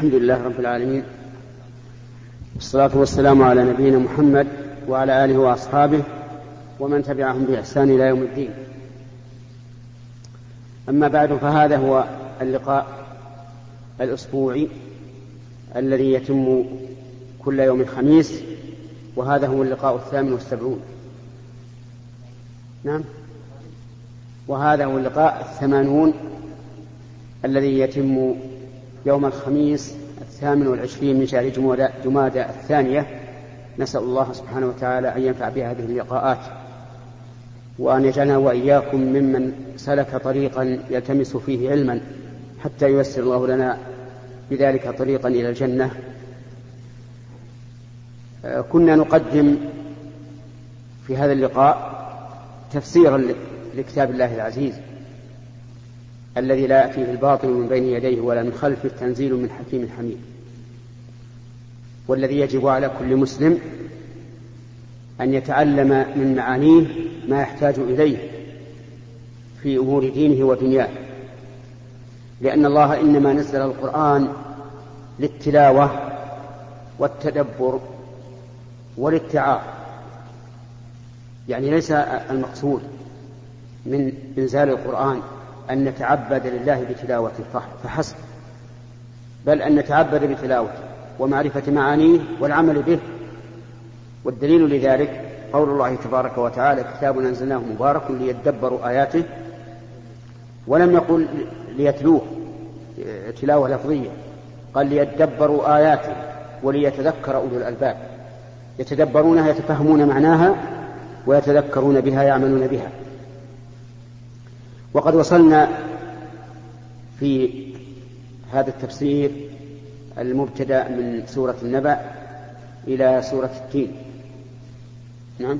الحمد لله رب العالمين والصلاة والسلام على نبينا محمد وعلى آله وأصحابه ومن تبعهم بإحسان إلى يوم الدين. أما بعد فهذا هو اللقاء الأسبوعي الذي يتم كل يوم خميس وهذا هو اللقاء الثامن والسبعون. نعم. وهذا هو اللقاء الثمانون الذي يتم يوم الخميس الثامن والعشرين من شهر جمادى الثانية. نسأل الله سبحانه وتعالى أن ينفع بهذه اللقاءات وأن يجعلنا وإياكم ممن سلك طريقا يلتمس فيه علما حتى ييسر الله لنا بذلك طريقا إلى الجنة. كنا نقدم في هذا اللقاء تفسيرا لكتاب الله العزيز الذي لا يأتيه الباطل من بين يديه ولا من خلفه تنزيل من حكيم حميد. والذي يجب على كل مسلم أن يتعلم من معانيه ما يحتاج إليه في أمور دينه ودنياه. لأن الله إنما نزل القرآن للتلاوة والتدبر والاتعاظ. يعني ليس المقصود من إنزال القرآن أن نتعبد لله بتلاوته فحسب. بل أن نتعبد بتلاوته. ومعرفة معانيه والعمل به. والدليل لذلك قول الله تبارك وتعالى كتاب أنزلناه مبارك ليدبروا آياته. ولم يقل ليتلوه تلاوة لفظية. قال ليدبروا آياته وليتذكر أولو الألباب. يتدبرونها يتفهمون معناها ويتذكرون بها يعملون بها. وقد وصلنا في هذا التفسير المبتدا من سورة النبأ إلى سورة التين. نعم.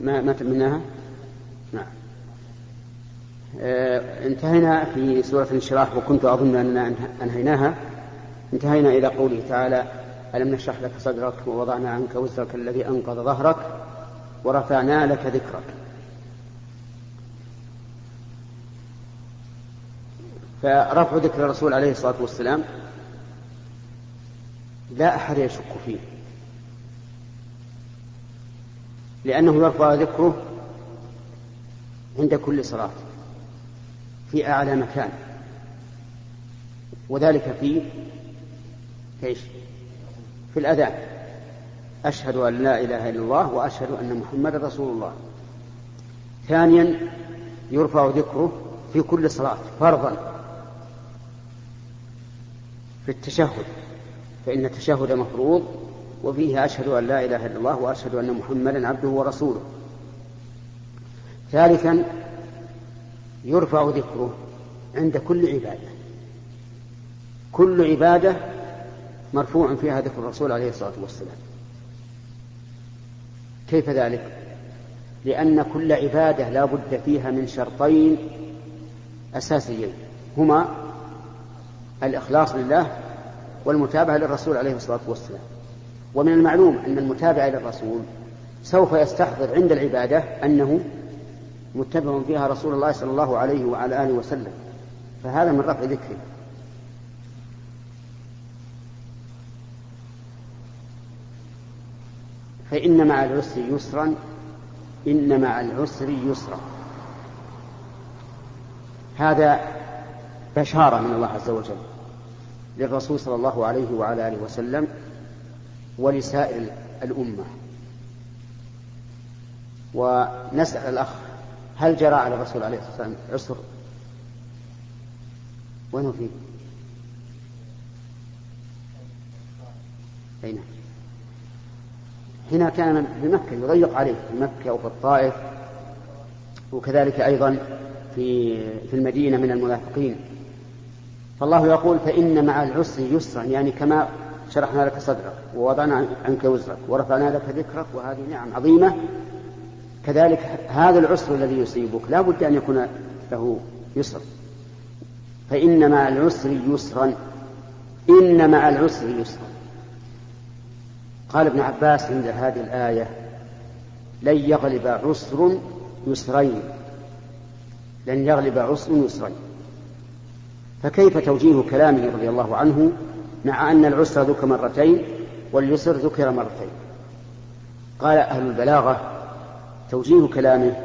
ما ما تمناها؟ نعم. آه انتهينا في سورة الانشراح وكنت أظن أننا أنهيناها. انتهينا إلى قوله تعالى ألم نشرح لك صدرك ووضعنا عنك وزرك الذي أنقض ظهرك ورفعنا لك ذكرك. فرفع ذكر الرسول عليه الصلاة والسلام لا أحد يشك فيه لأنه يرفع ذكره عند كل صلاة في أعلى مكان وذلك في إيش؟ في الأذان. أشهد أن لا إله إلا الله وأشهد أن محمدا رسول الله. ثانيا يرفع ذكره في كل صلاة فرضا. في التشهد فإن التشهد مفروض وفيه أشهد أن لا إله إلا الله وأشهد أن محمدا عبده ورسوله. ثالثا يرفع ذكره عند كل عبادة. كل عبادة مرفوع فيها ذكر الرسول عليه الصلاة والسلام. كيف ذلك؟ لأن كل عبادة لا بد فيها من شرطين أساسيين. هما الإخلاص لله والمتابعة للرسول عليه الصلاة والسلام. ومن المعلوم أن المتابع للرسول سوف يستحضر عند العبادة أنه متبع فيها رسول الله صلى الله عليه وعلى آله وسلم. فهذا من رفع ذكره. فإن مع العسر يسرا إن مع العسر يسرا. هذا بشارة من الله عز وجل للرسول صلى الله عليه وعلى آله وسلم ولسائر الأمة. ونسأل الأخ هل جرى على الرسول عليه الصلاة والسلام عسر؟ وين فيه؟ أين؟ هنا كان في مكة يضيق عليه في مكة وفي الطائف وكذلك أيضا في في المدينة من المنافقين. فالله يقول فإن مع العسر يسرا يعني كما شرحنا لك صدرك ووضعنا عنك وزرك ورفعنا لك ذكرك وهذه نعم عظيمة. كذلك هذا العسر الذي يصيبك لا بد أن يكون له يسر. فإن مع العسر يسرا إن مع العسر يسرا. قال ابن عباس عند هذه الآية لن يغلب عسر يسرين لن يغلب عسر يسرين. فكيف توجيه كلامه رضي الله عنه مع أن العسر ذكر مرتين واليسر ذكر مرتين؟ قال أهل البلاغة توجيه كلامه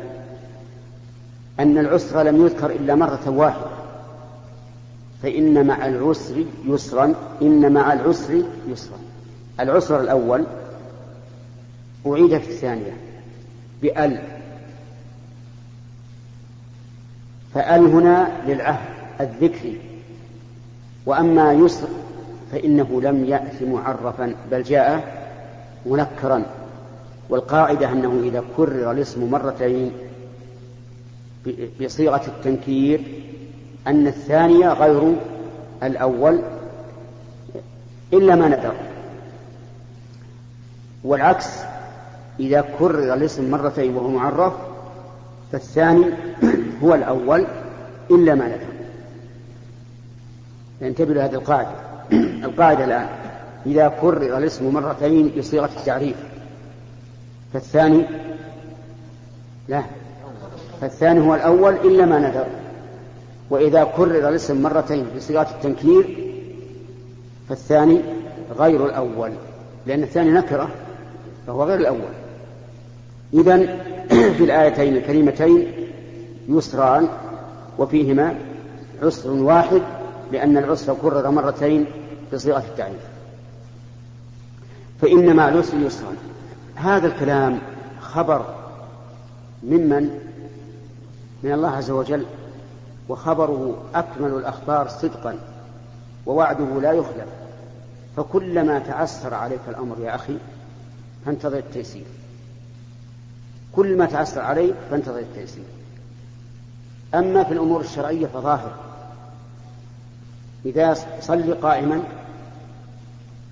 أن العسر لم يذكر إلا مرة واحدة فإن مع العسر يسرا إن مع العسر يسرا. العسر الأول أعيد في الثانية بأل. فأل هنا للعهد الذكري وأما يسر فإنه لم يأت معرفا بل جاء منكرا. والقاعدة أنه إذا كرر الاسم مرتين بصيغة التنكير أن الثانية غير الأول إلا ما ندر والعكس إذا كرر الاسم مرتين وهو معرف فالثاني هو الأول إلا ما ندر انتبهوا لهذه القاعدة. القاعدة الآن إذا كرر الاسم مرتين بصيغة التعريف. فالثاني لا. فالثاني هو الأول إلا ما ندر وإذا كرر الاسم مرتين بصيغة التنكير فالثاني غير الأول. لأن الثاني نكرة فهو غير الأول. إذا في الآيتين الكريمتين يسران وفيهما عسر واحد لأن العسر كرر مرتين بصيغة التعريف. فإن مع العسر يسرا. هذا الكلام خبر ممن من؟ الله عز وجل. وخبره أكمل الأخبار صدقا. ووعده لا يخلف. فكلما تعسر عليك الأمر يا أخي فانتظر التيسير. كل ما تعسر عليك فانتظر التيسير. أما في الأمور الشرعية فظاهر. إذا صل قائما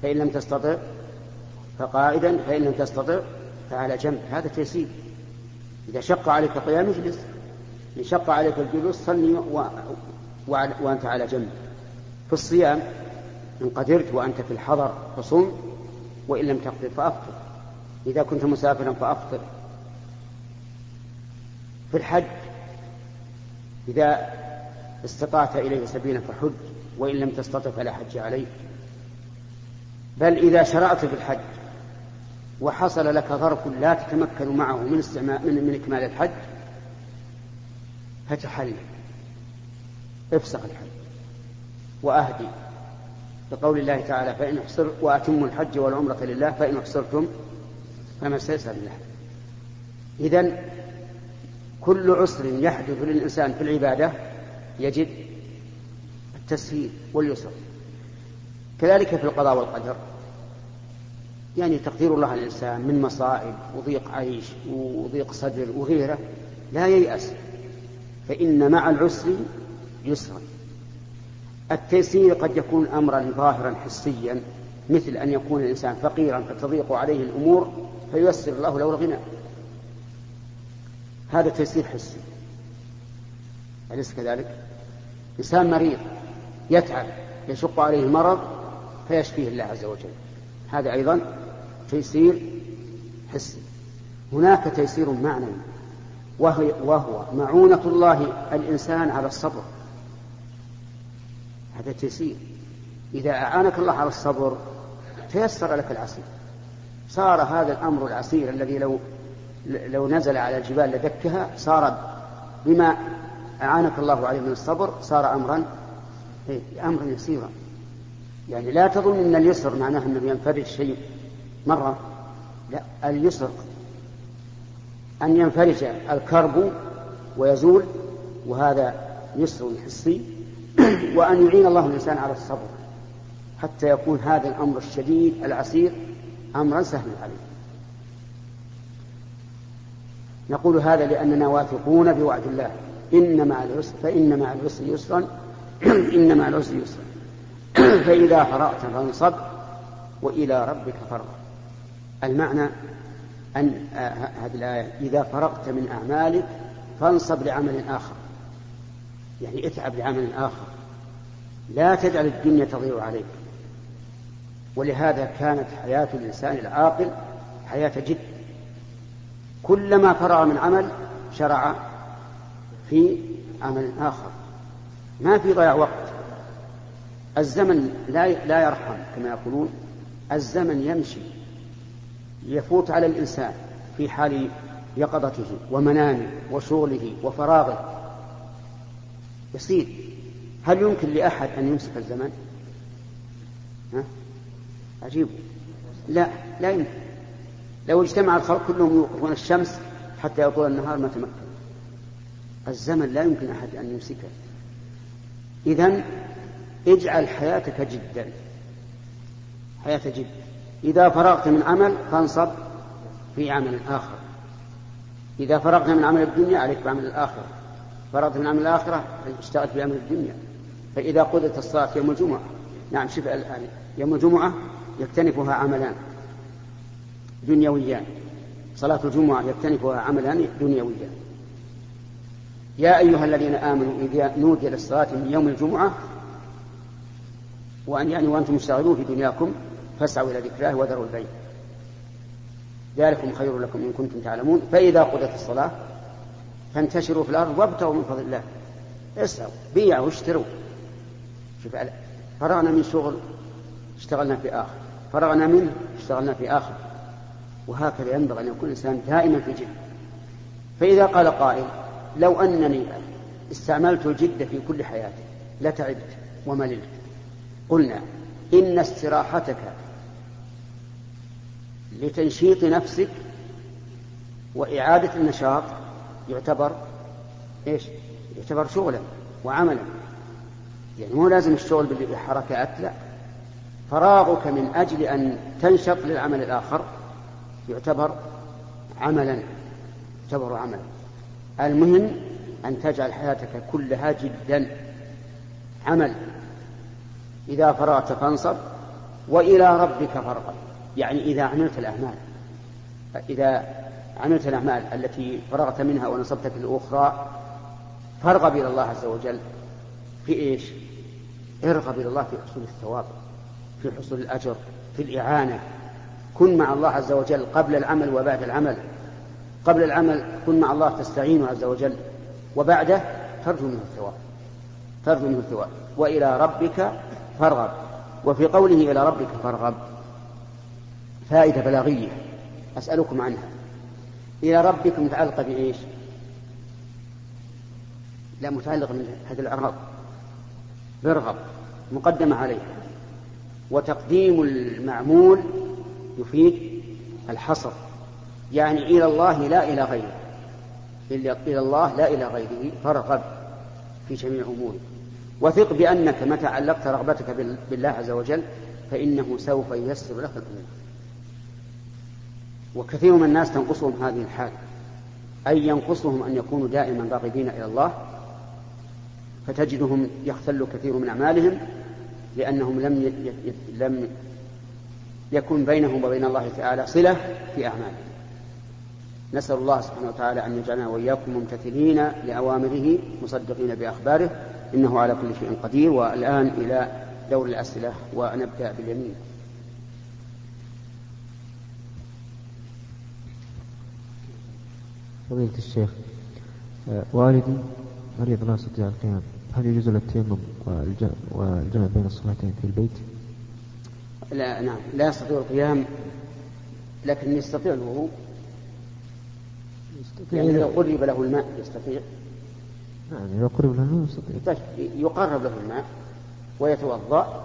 فإن لم تستطع فقاعدا فإن لم تستطع فعلى جنب. هذا تيسير إذا شق عليك القيام اجلس. إن شق عليك الجلوس صلي و... و... وأنت على جنب. في الصيام إن قدرت وأنت في الحضر فصم وإن لم تقدر فأفطر. إذا كنت مسافرا فأفطر. في الحج إذا استطعت إليه سبيلا فحج. وإن لم تستطع فلا حج عليك. بل إذا شرعت في الحج وحصل لك ظرف لا تتمكن معه من استعمال من, من إكمال الحج فتحل. افسخ الحج وأهدي. بقول الله تعالى فإن أحصر وأتموا الحج والعمرة لله فإن أحصرتم فما استيسر لله. إذا كل عسر يحدث للإنسان في العبادة يجد التسهيل واليسر. كذلك في القضاء والقدر. يعني تقدير الله الإنسان من مصائب وضيق عيش وضيق صدر وغيره لا ييأس. فإن مع العسر يسرا. التيسير قد يكون أمرا ظاهرا حسيا مثل أن يكون الإنسان فقيرا فتضيق عليه الأمور فييسر الله له الغنى. هذا تيسير حسي. أليس كذلك؟ إنسان مريض يتعب يشق عليه المرض فيشفيه الله عز وجل. هذا أيضا تيسير حسي. هناك تيسير معنوي وهو, وهو معونة الله الإنسان على الصبر. هذا تيسير. إذا أعانك الله على الصبر تيسر لك العسير صار هذا الأمر العسير الذي لو لو نزل على الجبال لدكها صار بما أعانك الله عليه من الصبر صار أمرا أمرا يسيرا. يعني لا تظن أن اليسر معناه أنه ينفرج شيء. مرة لا اليسر أن ينفرج الكرب ويزول وهذا يسر حسي وأن يعين الله الإنسان على الصبر حتى يكون هذا الأمر الشديد العسير أمرا سهلا عليه. نقول هذا لأننا واثقون بوعد الله. إن مع العسر فإن مع العسر يسرا إن مع العسر يسرا. فإذا فرغت فانصب وإلى ربك فارغب. المعنى أن آه هذه الآية إذا فرغت من أعمالك فانصب لعمل آخر. يعني اتعب لعمل آخر. لا تجعل الدنيا تضيع عليك. ولهذا كانت حياة الإنسان العاقل حياة جد. كلما فرغ من عمل شرع في عمل آخر. ما في ضياع وقت. الزمن لا لا يرحم كما يقولون. الزمن يمشي يفوت على الإنسان في حال يقظته ومنامه وشغله وفراغه. يصير. هل يمكن لأحد أن يمسك الزمن؟ ها؟ عجيب. لا لا يمكن. لو اجتمع الخلق كلهم يوقفون الشمس حتى يطول النهار ما تمكن. الزمن لا يمكن أحد أن يمسكه. إذا اجعل حياتك جدا. حياة جد. إذا فرغت من عمل فانصب في عمل آخر. إذا فرغت من عمل الدنيا عليك بعمل الآخرة. فرغت من عمل الآخرة اشتغل في عمل الدنيا. فإذا قضت الصلاة يوم الجمعة نعم شوف الآن يوم الجمعة يكتنفها عملان دنيويان. صلاة الجمعة يكتنفها عملان دنيويان. يا أيها الذين آمنوا إذا نودي للصلاة من يوم الجمعة وأن يعني وأنتم مشتغلون في دنياكم فاسعوا إلى ذكر الله وذروا البيع. ذلكم خير لكم إن كنتم تعلمون. فإذا قضت الصلاة فانتشروا في الأرض وابتغوا من فضل الله. اسعوا بيعوا واشتروا شوف فرغنا من شغل اشتغلنا في آخر. فرغنا منه اشتغلنا في آخر. وهكذا ينبغي أن يكون الإنسان دائما في جد فإذا قال قائل لو أنني استعملت الجد في كل حياتي لتعبت ومللت. قلنا إن استراحتك لتنشيط نفسك وإعادة النشاط يعتبر إيش؟ يعتبر شغلا وعملا. يعني مو لازم الشغل بالحركات لا فراغك من أجل أن تنشط للعمل الآخر يعتبر عملا يعتبر عملا. المهم أن تجعل حياتك كلها جدا. عمل. إذا فرغت فانصب وإلى ربك فارغب. يعني إذا عملت الأعمال. إذا عملت الأعمال التي فرغت منها ونصبت في الأخرى فارغب إلى الله عز وجل. في إيش؟ ارغب إلى الله في حصول الثواب في حصول الأجر في الإعانة. كن مع الله عز وجل قبل العمل وبعد العمل. قبل العمل كن مع الله تستعين عز وجل وبعده ترجو منه الثواب ترجو منه الثواب. وإلى ربك فارغب. وفي قوله إلى ربك فارغب فائدة بلاغية أسألكم عنها. إلى ربك متعلقة بإيش؟ لا متعلقة من هذا الإعراب برغب مقدمة عليه وتقديم المعمول يفيد الحصر. يعني إلى الله لا إلى غيره. إلى الله لا إلى غيره. فارغب في جميع أموره وثق بأنك متى علقت رغبتك بالله عز وجل فإنه سوف ييسر لك الأمور. وكثير من الناس تنقصهم هذه الحال. أي ينقصهم أن يكونوا دائما راغبين إلى الله فتجدهم يختل كثير من أعمالهم لأنهم لم لم يكن بينهم وبين الله تعالى صلة في أعمالهم. نسأل الله سبحانه وتعالى أن يجعلنا وإياكم ممتثلين لأوامره مصدقين بأخباره إنه على كل شيء قدير. والآن إلى دور الأسئلة ونبدأ باليمين. فضيلة الشيخ آه، والدي مريض لا يستطيع القيام هل يجوز له التيمم والجمع بين الصلاتين في البيت؟ لا نعم. لا يستطيع القيام لكن يستطيع الوضوء. يستطيع. يعني لو قرب له الماء يستطيع. نعم إذا قرب له الماء يستطيع. طيب يقرب له الماء ويتوضأ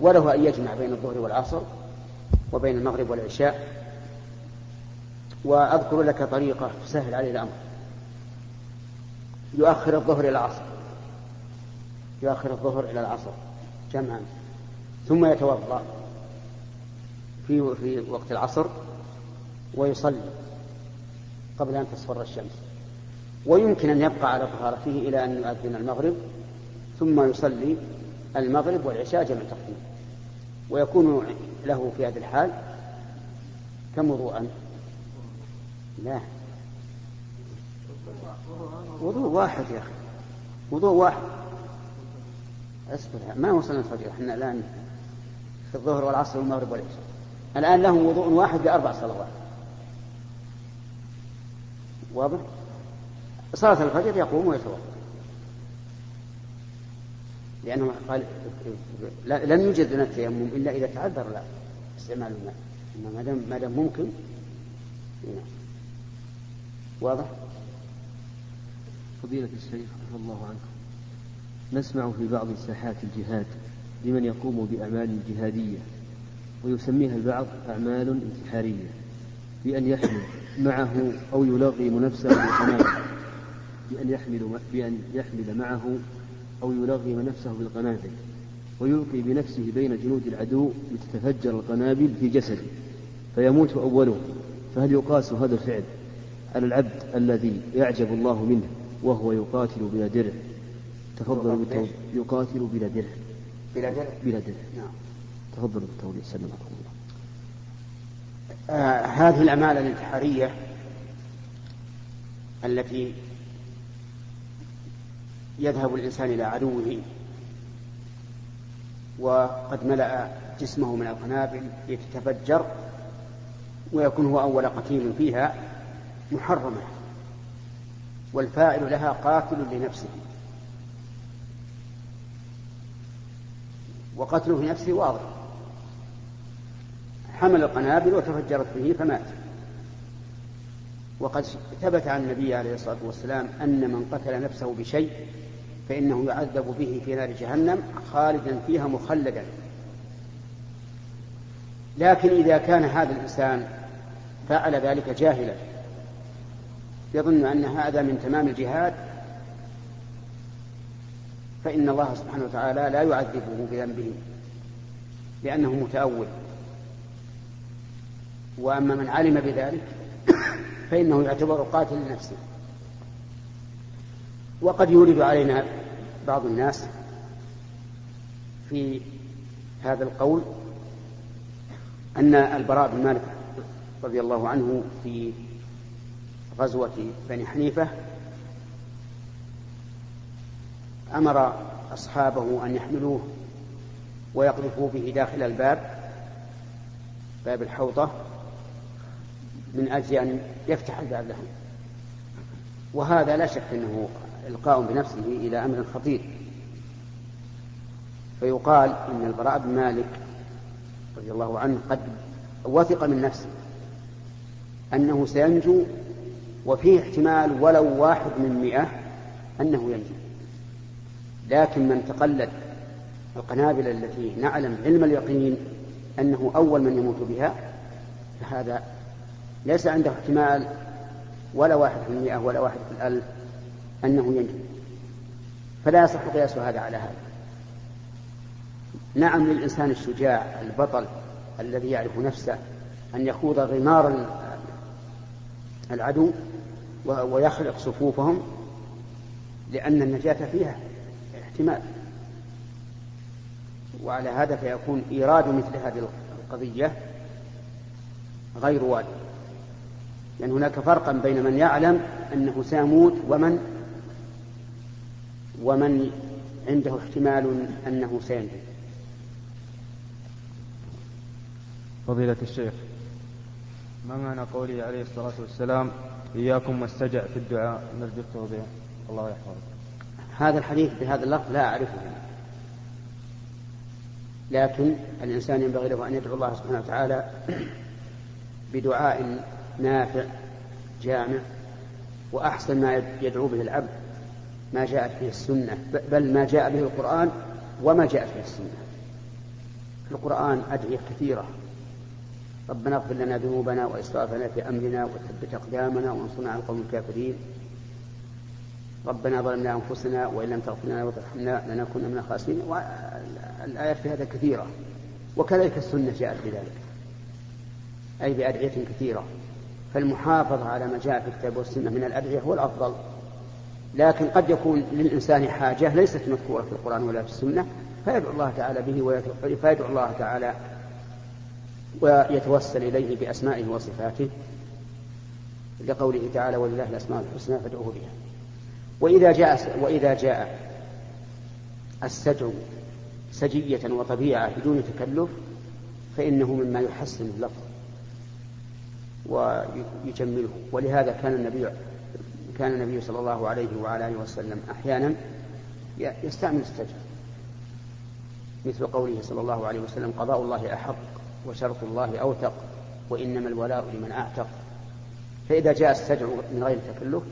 وله أن يجمع بين الظهر والعصر وبين المغرب والعشاء. وأذكر لك طريقة تسهل عليه الأمر. يؤخر الظهر إلى العصر. يؤخر الظهر إلى العصر جمعا. ثم يتوضأ في في وقت العصر ويصلي. قبل أن تصفر الشمس. ويمكن أن يبقى على طهارته إلى أن يؤذن المغرب ثم يصلي المغرب والعشاء جمع تقديم ويكون له في هذه الحال كم وضوءا؟ لا. وضوء واحد يا أخي. وضوء واحد. أصبر ما وصلنا الفجر؟ إحنا الآن في الظهر والعصر والمغرب والعشاء. الآن لهم وضوء واحد لأربع صلوات. واضح؟ صلاة الفجر يقوم ويتوضأ لأنه قال لم يوجد لنا التيمم إلا إذا تعذر لا استعمال الماء أما ما دام ما دام ممكن نعم. واضح؟ فضيلة الشيخ رضي الله عنكم نسمع في بعض ساحات الجهاد لمن يقوم بأعمال جهادية ويسميها البعض أعمال انتحارية بأن يحمل معه أو يلغم نفسه بالقنابل بأن يحمل بأن يحمل معه أو يلغم نفسه بالقنابل ويلقي بنفسه بين جنود العدو لتتفجر القنابل في جسده فيموت أوله. فهل يقاس هذا الفعل على العبد الذي يعجب الله منه وهو يقاتل بلا درع؟ تفضل بالتوضيح يقاتل بلا درع. بلا درع؟ بلا درع. نعم. تفضل بالتوضيح سلمكم الله. آه هذه الأعمال الانتحارية التي يذهب الإنسان إلى عدوه وقد ملأ جسمه من القنابل لتتفجر ويكون هو أول قتيل فيها محرمة والفاعل لها قاتل لنفسه. وقتله لنفسه واضح. حمل القنابل وتفجرت به فمات. وقد ثبت عن النبي عليه الصلاة والسلام أن من قتل نفسه بشيء فإنه يعذب به في نار جهنم خالدا فيها مخلدا. لكن إذا كان هذا الإنسان فعل ذلك جاهلا يظن أن هذا من تمام الجهاد فإن الله سبحانه وتعالى لا يعذبه بذنبه لأنه متأول. وأما من علم بذلك فإنه يعتبر قاتل لنفسه. وقد يورد علينا بعض الناس في هذا القول أن البراء بن مالك رضي الله عنه في غزوة بني حنيفة أمر أصحابه أن يحملوه ويقذفوا به داخل الباب باب الحوطة من أجل أن يفتح الباب لهم. وهذا لا شك أنه إلقاء بنفسه إلى أمر خطير. فيقال إن البراء بن مالك رضي الله عنه قد وثق من نفسه أنه سينجو وفيه احتمال ولو واحد من مئة أنه ينجو. لكن من تقلد القنابل التي نعلم علم اليقين أنه أول من يموت بها فهذا ليس عنده احتمال ولا واحد في المئة ولا واحد في الألف أنه ينجو. فلا يصح قياس هذا على هذا. نعم للإنسان الشجاع البطل الذي يعرف نفسه أن يخوض غمار العدو ويخلق صفوفهم لأن النجاة فيها احتمال. وعلى هذا فيكون إيراد مثل هذه القضية غير واجب. لأن هناك فرقا بين من يعلم أنه سيموت ومن ومن عنده احتمال أنه سينجو فضيلة الشيخ ما معنى قوله عليه الصلاة والسلام؟ إياكم واستجع في الدعاء نرجو التوضيح الله يحفظك. هذا الحديث بهذا اللفظ لا أعرفه. لكن الإنسان ينبغي له أن يدعو الله سبحانه وتعالى بدعاء نافع جامع وأحسن ما يدعو به العبد. ما جاءت به السنة بل ما جاء به القرآن وما جاءت به السنة. في القرآن أدعية كثيرة. ربنا اغفر لنا ذنوبنا وإسرافنا في أمرنا وثبت أقدامنا وانصرنا على القوم الكافرين. ربنا ظلمنا أنفسنا وإن لم تغفر لنا وترحمنا لنكون من الخاسرين. والآيات في هذا كثيرة وكذلك السنة جاءت بذلك. أي بأدعية كثيرة. فالمحافظة على ما جاء في الكتاب والسنة من الأدعية هو الأفضل. لكن قد يكون للإنسان حاجة ليست مذكورة في القرآن ولا في السنة فيدعو الله تعالى به فيدعو الله تعالى ويتوسل إليه بأسمائه وصفاته. لقوله تعالى ولله الأسماء الحسنى فادعوه بها. وإذا جاء وإذا جاء السجع سجية وطبيعة بدون تكلف فإنه مما يحسن اللفظ. ويجمله. ولهذا كان النبي كان النبي صلى الله عليه وعلى آله وسلم أحيانا يستعمل السجع مثل قوله صلى الله عليه وسلم قضاء الله أحق وشرط الله أوثق وإنما الولاء لمن أعتق. فإذا جاء السجع من غير تكلف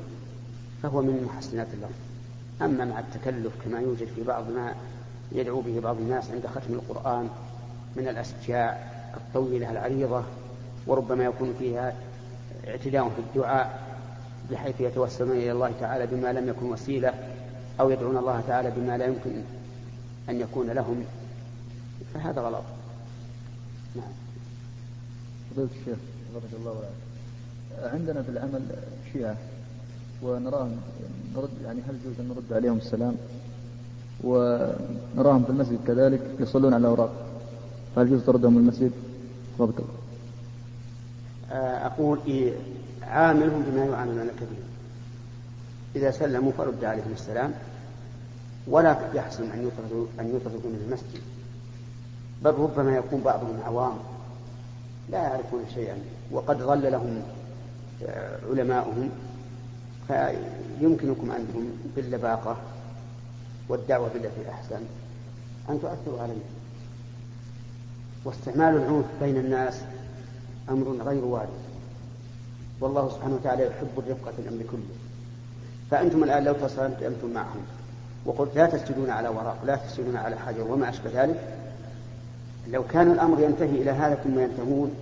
فهو من محسنات اللفظ أما مع التكلف كما يوجد في بعض ما يدعو به بعض الناس عند ختم القرآن من الأسجاع الطويلة العريضة وربما يكون فيها اعتداء في الدعاء بحيث يتوسلون إلى الله تعالى بما لم يكن وسيلة أو يدعون الله تعالى بما لا يمكن أن يكون لهم. فهذا غلط. نعم. فضيلة الشيخ بارك الله وعلا عندنا في العمل شيعة ونراهم نرد يعني هل يجوز أن نرد عليهم السلام؟ ونراهم في المسجد كذلك يصلون على الأوراق فهل يجوز طردهم من المسجد؟ الله أقول إيه عاملهم بما يعاملونك به إذا سلموا فرد عليهم السلام ولا يحسن أن يطردوا أن يطردوا من المسجد. بل ربما يكون بعضهم عوام لا يعرفون شيئا وقد ظل لهم آه، علماؤهم. فيمكنكم أنتم باللباقة والدعوة بالتي أحسن أن تؤثروا عليه واستعمال العنف بين الناس أمر غير وارد. والله سبحانه وتعالى يحب الرفقة في الأمر كله. فأنتم الآن لو تصلتم معهم. وقلت لا تسجدون على وراء لا تسجدون على حجر وما أشبه ذلك. لو كان الأمر ينتهي إلى هذا ثم ينتهون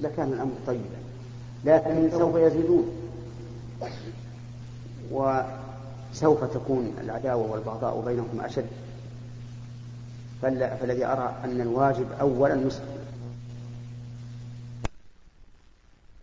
لكان الأمر طيبا. لكن سوف يزيدون. وسوف تكون العداوة والبغضاء بينكم أشد. فالذي أرى أن الواجب أولا